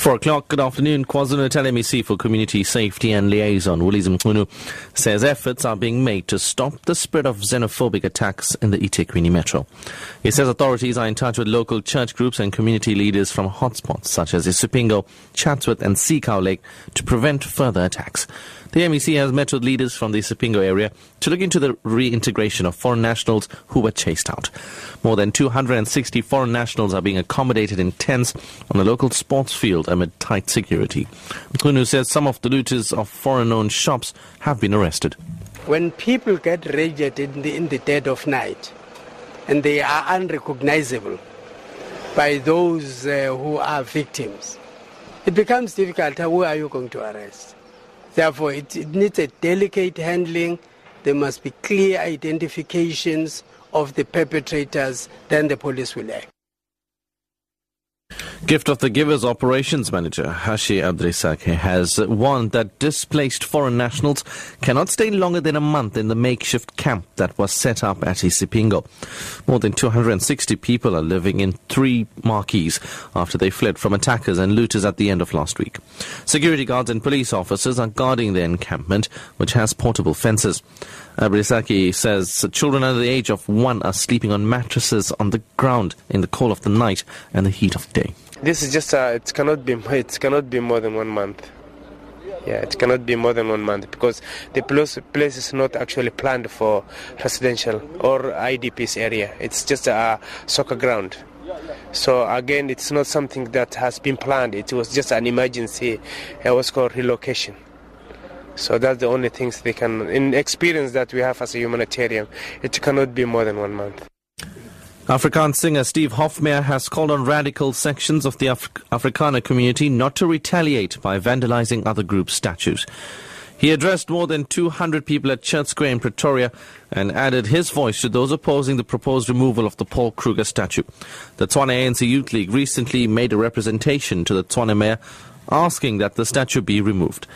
Four o'clock, good afternoon. KwaZulu-Natal MEC for Community Safety and Liaison, Willies Mchunu, says efforts are being made to stop the spread of xenophobic attacks in the eThekwini metro. He says authorities are in touch with local church groups and community leaders from hotspots such as Isipingo, Chatsworth and Seacow Lake to prevent further attacks. The MEC has met with leaders from the Isipingo area to look into the reintegration of foreign nationals who were chased out. More than 260 foreign nationals are being accommodated in tents on the local sports field amid tight security. Mchunu says some of the looters of foreign-owned shops have been arrested. When people get raided in the, in the dead of night and they are unrecognizable by those uh, who are victims, it becomes difficult. Who are you going to arrest? Therefore, it, it needs a delicate handling. There must be clear identifications of the perpetrators, then the police will act. Gift of the Givers Operations Manager Hashi Abdrisake has warned that displaced foreign nationals cannot stay longer than a month in the makeshift camp that was set up at Isipingo. More than 260 people are living in three marquees after they fled from attackers and looters at the end of last week. Security guards and police officers are guarding the encampment, which has portable fences. Abrisaki says children under the age of one are sleeping on mattresses on the ground in the cold of the night and the heat of day. This is just uh, it cannot be it cannot be more than one month. Yeah, it cannot be more than one month because the place, place is not actually planned for residential or IDPs area. It's just a soccer ground. So again, it's not something that has been planned. It was just an emergency. It was called relocation. So that's the only things they can, in experience that we have as a humanitarian, it cannot be more than one month. Afrikaans singer Steve Hofmeyr has called on radical sections of the Af- Afrikaner community not to retaliate by vandalizing other groups' statues. He addressed more than 200 people at Church Square in Pretoria and added his voice to those opposing the proposed removal of the Paul Kruger statue. The Tshwane ANC Youth League recently made a representation to the Tshwane mayor asking that the statue be removed.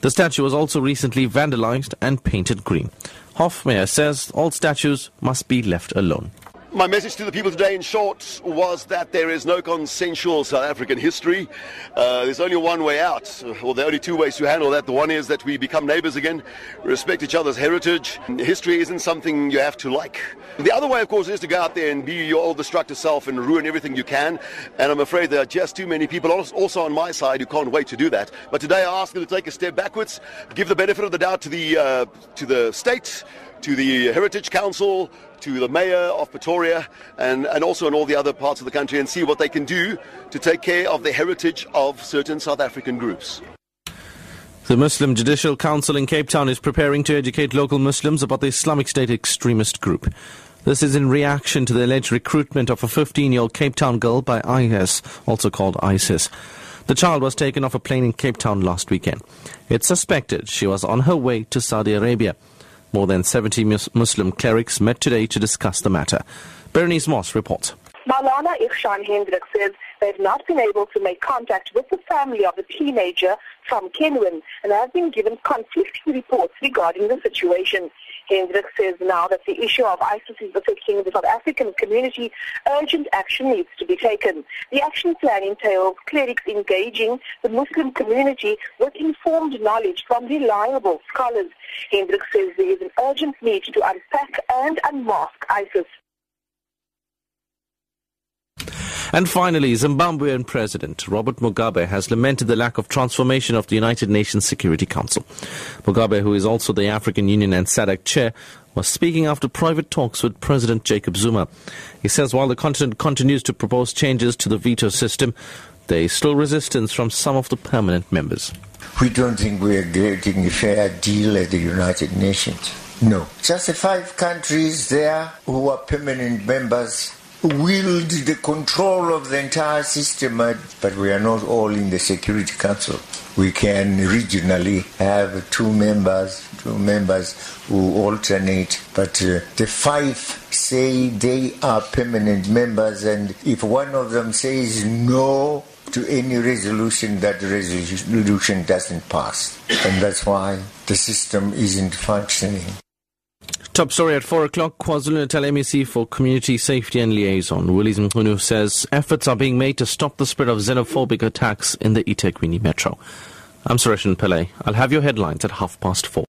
The statue was also recently vandalized and painted green. Hofmeyr says all statues must be left alone. My message to the people today, in short, was that there is no consensual South African history. Uh, there's only one way out, or there are only two ways to handle that. The one is that we become neighbors again, respect each other's heritage. History isn't something you have to like. The other way, of course, is to go out there and be your old destructive self and ruin everything you can. And I'm afraid there are just too many people, also on my side, who can't wait to do that. But today I ask you to take a step backwards, give the benefit of the doubt to the uh, to the state to the Heritage Council, to the Mayor of Pretoria, and, and also in all the other parts of the country, and see what they can do to take care of the heritage of certain South African groups. The Muslim Judicial Council in Cape Town is preparing to educate local Muslims about the Islamic State extremist group. This is in reaction to the alleged recruitment of a 15 year old Cape Town girl by IS, also called ISIS. The child was taken off a plane in Cape Town last weekend. It's suspected she was on her way to Saudi Arabia. More than 70 Muslim clerics met today to discuss the matter. Bernice Moss reports. Maulana Ihsaan Hendrik says they've not been able to make contact with the family of the teenager from Kenwyn and have been given conflicting reports regarding the situation. Hendrik says now that the issue of ISIS is affecting the South African community, urgent action needs to be taken. The action plan entails clerics engaging the Muslim community with informed knowledge from reliable scholars. Hendrik says there is an urgent need to unpack and unmask ISIS. And finally, Zimbabwean President Robert Mugabe has lamented the lack of transformation of the United Nations Security Council. Mugabe, who is also the African Union and SADC chair, was speaking after private talks with President Jacob Zuma. He says while the continent continues to propose changes to the veto system, there is still resistance from some of the permanent members. We don't think we are getting a fair deal at the United Nations. No. Just the five countries there who are permanent members wield the control of the entire system, but we are not all in the Security Council. We can regionally have two members, two members who alternate, but uh, the five say they are permanent members, and if one of them says no to any resolution, that resolution doesn't pass. And that's why the system isn't functioning. Top story at 4 o'clock. KwaZulu-Natal MEC for Community Safety and Liaison, Willies Mchunu, says efforts are being made to stop the spread of xenophobic attacks in the eThekwini metro. I'm Suresh Pillay. I'll have your headlines at half past four.